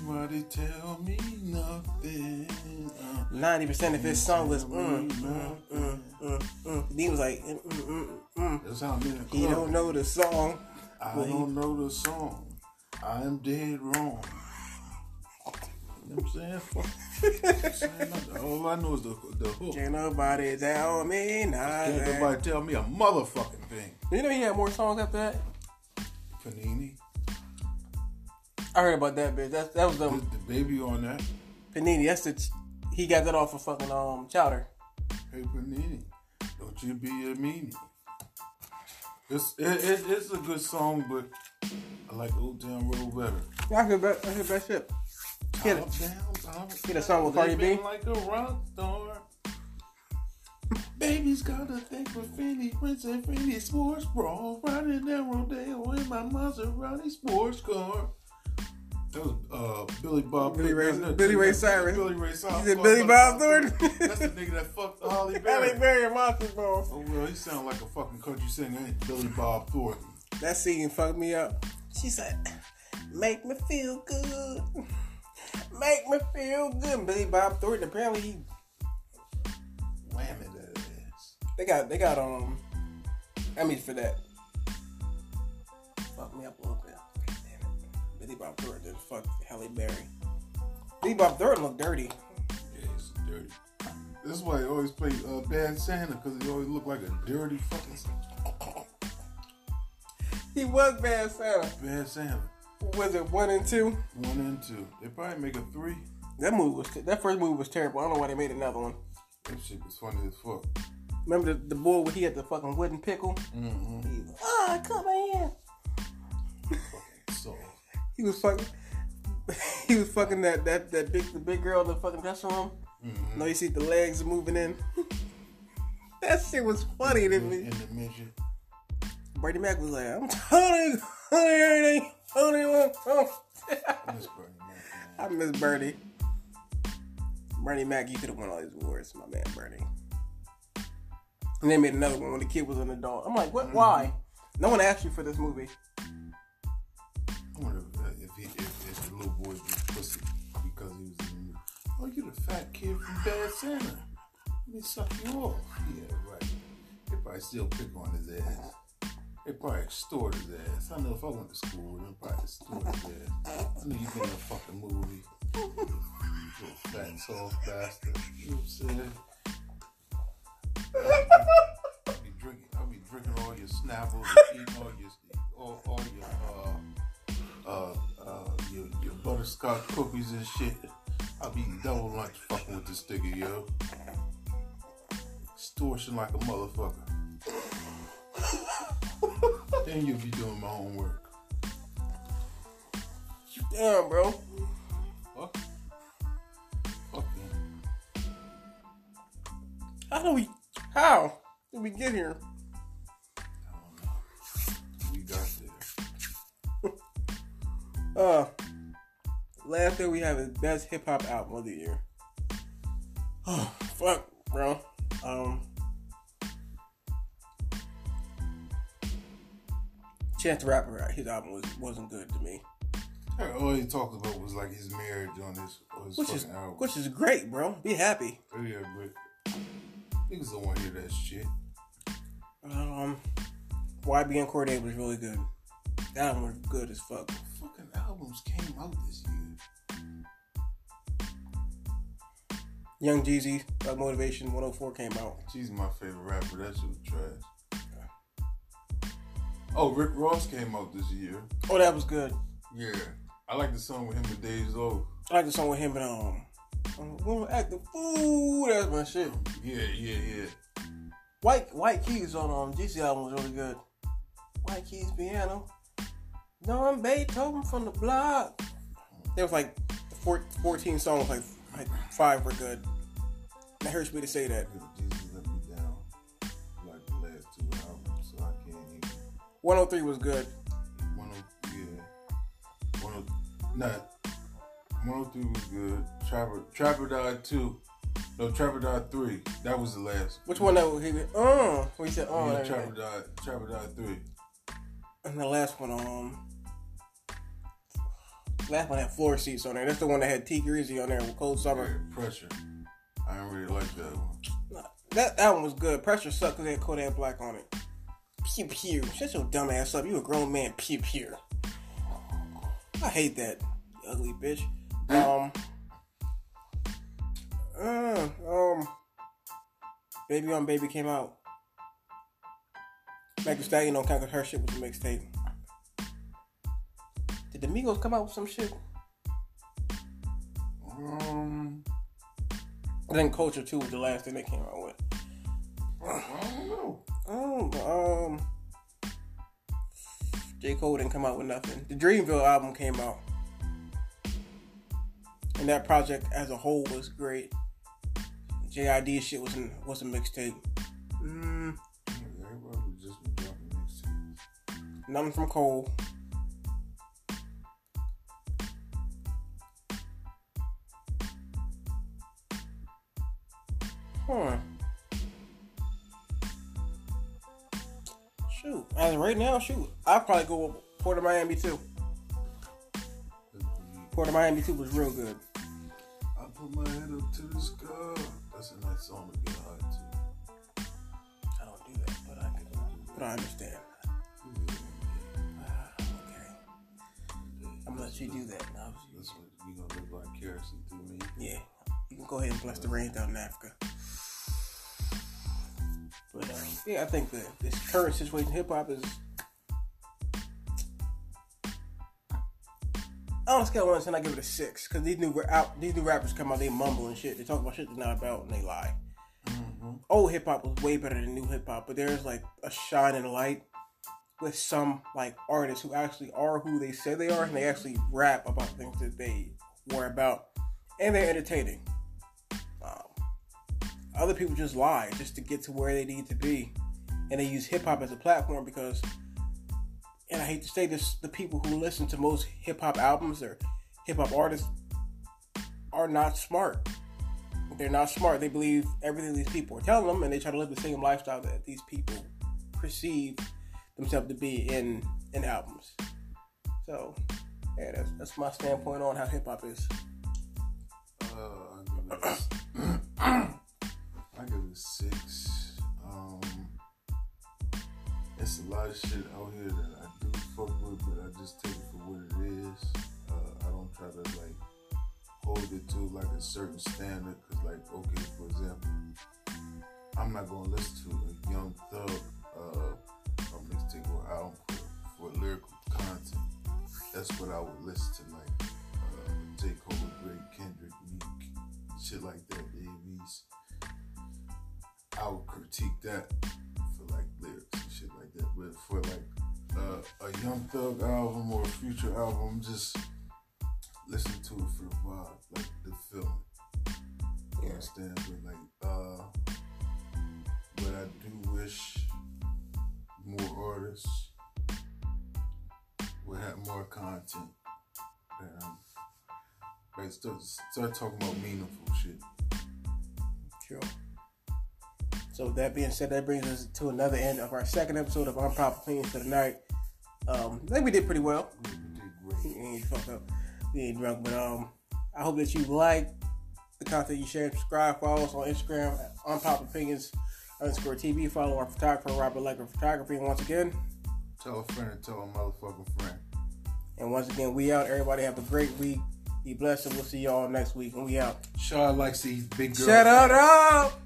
Anybody tell me nothing. Ninety percent of his song was mm, mm, mm, mm, mm. He was like, mm, mm, mm, that's how I'm in the club. He don't know the song. I don't know the song. I am dead wrong. You know what I'm saying? Fuck. I'm saying. All I know is the, the hook. Can't nobody tell me Can't nothing. nobody tell me a motherfucking thing. You know he had more songs after that. Panini. I heard about that bitch. That that was the The, baby on that. Panini. That's the he got that off of fucking um Chowder. Hey Panini, don't you be a meanie. It's it, it, it's a good song, but I like Old Town Road better. Yeah, I heard that. I heard that shit. Get it. Down, top Get a song with down, Cardi B? Like a rock star. Baby's got a thing for Fendi, Prince and Fendi sports bra. Riding that rodeo in my Maserati sports car. That was uh, Billy Bob. Billy Ray- Thornton. Billy Ray Cyrus. Billy Ray Cyrus. Is it Billy Bob Thornton. That's the nigga that fucked Halle Berry. Halle Berry and Monsters Ball. Oh well, he sound like a fucking country singer, ain't Billy Bob Thornton. That scene fucked me up. She said, "Make me feel good, make me feel good." Billy Bob Thornton. Apparently, he, Whammy that ass. they got they got um I Emmys for that. Fuck me up a little bit. God damn it. Billy Bob Thornton fuck Halle Berry. Billy Bob Thornton look dirty. Yeah, he's dirty. This is why he always play uh, Bad Santa, because he always looked like a dirty fucking He was bad Santa. Bad Santa. Was it one and two? One and two. They probably make a three. That movie was that first movie was terrible. I don't know why they made another one. That shit was funny as fuck. Remember the, the boy where he had the fucking wooden pickle? Mm-hmm. He was, ah, come in. Fucking soft. He was fucking. He was fucking that that that big the big girl in the fucking dressing room. Mm-hmm. No, you see the legs moving in. that shit was funny to me. in the midget. Brady Mac was like, "I'm telling everything, telling you oh." I miss Bernie Mac, I miss Bernie. Bernie Mac, you could have won all these awards, my man Bernie. And they made another one when the kid was an adult. I'm like, what? Why? No one asked you for this movie. I wonder if, uh, if, he, if, if the little boy was pussy because he was in the movie. Oh, you the fat kid from Bad Santa. Let me suck you off. Yeah, right. They probably still pick on his ass. They probably extort his ass. I know if I went to school they probably extort his ass. I knew you been in a fucking movie. You little fat, soft bastard. You know what I'm saying? I'll be drinking. I'll be drinking all your snapples, and eating all your, all, all your, uh, uh, uh, your, your butterscotch cookies and shit. I'll be double lunch fucking with this nigga, yo. Extortion like a motherfucker. Then you'll be doing my homework. Damn, bro. Fuck. How do we? How did we get here? I don't know. We got there. Uh, last thing we have is best hip hop album of the year. Oh fuck, bro. Um, Chance the Rapper, his album was wasn't good to me, All he talked about was like his marriage on this, on his which fucking is album. which is great, bro. Be happy. Oh yeah, but niggas don't want to hear that shit. Um, YBN Cordae was really good. That album was good as fuck. Fucking albums came out this year. Young Jeezy, Motivation 104 came out. She's my favorite rapper. That shit was trash. Oh, Rick Ross came out this year. Oh, that was good. Yeah. I like the song with him and Dave Low. I like the song with him and um, um Woman Act the Fool. That's my shit. Yeah, yeah, yeah. White White Keys on um GC album was really good. White Keys piano. No, I'm Beethoven from the block. There was like four, 14 songs, like like five were good. That hurts me to say that. 103 was good. One oh yeah. One oh not. One oh three was good. Trapper Trapper died two. No, Trapper died three. That was the last. Which one that was he uh we said oh Yeah, Trapper everything. died. Trapper died three. and the last one um last one had floor seats on there. That's the one that had T Greasy on there with Cold Summer. Yeah, pressure. I didn't really like that one. That that one was good. Pressure sucked because they had Kodak Black on it. Pew pew. Shut your dumb ass up. You a grown man. Pew pew. I hate that. Ugly bitch. Um. Uh, um. Baby on Baby came out. Meg Thee Stallion don't count 'cause her shit was a mixtape. Did the Migos come out with some shit? Um, And then Culture 2 was the last thing they came out with. I don't know. Oh, um, J. Cole didn't come out with nothing. The Dreamville album came out. And that project as a whole was great. JID shit was in, was a mixtape. Mm, nothing from Cole. Huh. As right now, shoot. I'll probably go with Port of Miami too. Port of Miami too was real good. I put my head up to the sky. That's a nice song to get high to. I don't do that, but I can, but I understand. Ah, okay. I'm gonna let you do that now. That's what you gonna live vicariously through me. Yeah, you can go ahead and bless the rain down in Africa. But um, yeah, I think the this current situation hip hop is. On a scale of one I give it a six because these new out these new rappers come out, they mumble and shit. They talk about shit they're not about and they lie. Old hip hop was way better than new hip hop, but there's like a shining light with some like artists who actually are who they say they are and they actually rap about things that they were about and they're entertaining. Other people just lie just to get to where they need to be, and they use hip hop as a platform because, and I hate to say this, the people who listen to most hip hop albums or hip hop artists are not smart. They're not smart. They believe everything these people are telling them, and they try to live the same lifestyle that these people perceive themselves to be in in albums. So, yeah, that's that's my standpoint on how hip hop is. Uh, I six. Um, it's a lot of shit out here that I do fuck with, but I just take it for what it is. Uh, I don't try to like hold it to like a certain standard, cause like okay, for example, I'm not gonna listen to a Young Thug uh, a mixtape or album for, for lyrical content. That's what I would listen to, like uh, J. Cole, Drake, Kendrick, Meek, shit like that, Davies. I would critique that for like lyrics and shit like that. But for like uh, a Young Thug album or a Future album, just listen to it for the vibe, like the feeling. You understand? But like, uh, but I do wish more artists would have more content. Um, like start, start talking about meaningful shit. Sure. So with that being said, that brings us to another end of our second episode of Unpopular Opinions for the night. Um, I think we did pretty well. We did We ain't fucked up. We ain't drunk, but um, I hope that you like the content you share subscribe. Follow us on Instagram at Unpopular Opinions underscore TV. Follow our photographer Robert Legger Photography. And once again, Tell a friend and tell a motherfucking friend. And once again, we out. Everybody have a great week. Be blessed, and we'll see y'all next week. And we out. Shaw likes these big girls. Shut up!